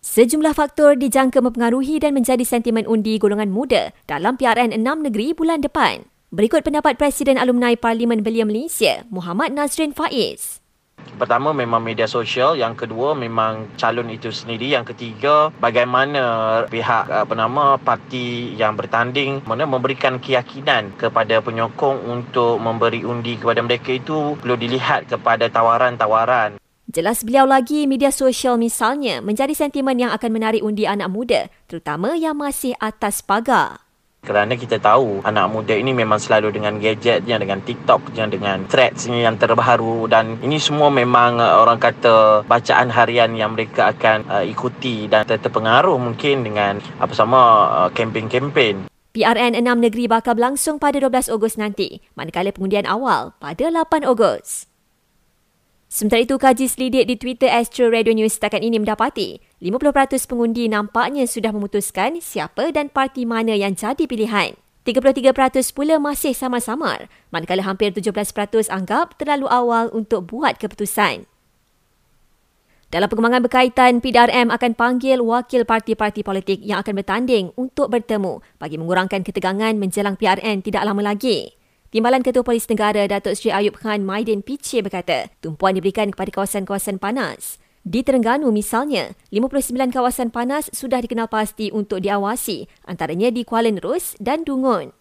Sejumlah faktor dijangka mempengaruhi dan menjadi sentimen undi golongan muda dalam PRN 6 negeri bulan depan. Berikut pendapat Presiden Alumni Parlimen Belia Malaysia, Muhammad Nazrin Faiz. Pertama memang media sosial, yang kedua memang calon itu sendiri, yang ketiga bagaimana pihak apa nama parti yang bertanding mana memberikan keyakinan kepada penyokong untuk memberi undi kepada mereka itu perlu dilihat kepada tawaran-tawaran Jelas beliau lagi, media sosial misalnya menjadi sentimen yang akan menarik undi anak muda, terutama yang masih atas pagar. Kerana kita tahu anak muda ini memang selalu dengan gadgetnya, dengan TikToknya, dengan threadsnya yang terbaru dan ini semua memang uh, orang kata bacaan harian yang mereka akan uh, ikuti dan terpengaruh mungkin dengan apa sama uh, kempen-kempen. PRN 6 negeri bakal berlangsung pada 12 Ogos nanti, manakala pengundian awal pada 8 Ogos. Sementara itu, kaji selidik di Twitter Astro Radio News setakat ini mendapati 50% pengundi nampaknya sudah memutuskan siapa dan parti mana yang jadi pilihan. 33% pula masih samar-samar, manakala hampir 17% anggap terlalu awal untuk buat keputusan. Dalam perkembangan berkaitan, PDRM akan panggil wakil parti-parti politik yang akan bertanding untuk bertemu bagi mengurangkan ketegangan menjelang PRN tidak lama lagi. Timbalan Ketua Polis Negara Datuk Seri Ayub Khan Maidin Piche berkata, tumpuan diberikan kepada kawasan-kawasan panas. Di Terengganu misalnya, 59 kawasan panas sudah dikenal pasti untuk diawasi, antaranya di Kuala Nerus dan Dungun.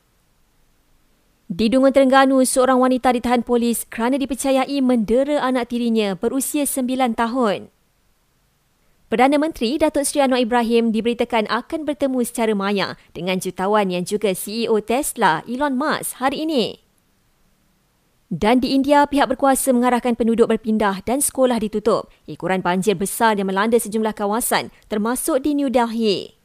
Di Dungun Terengganu, seorang wanita ditahan polis kerana dipercayai mendera anak tirinya berusia 9 tahun. Perdana Menteri Datuk Seri Anwar Ibrahim diberitakan akan bertemu secara maya dengan jutawan yang juga CEO Tesla Elon Musk hari ini. Dan di India, pihak berkuasa mengarahkan penduduk berpindah dan sekolah ditutup. Ikuran banjir besar yang melanda sejumlah kawasan termasuk di New Delhi.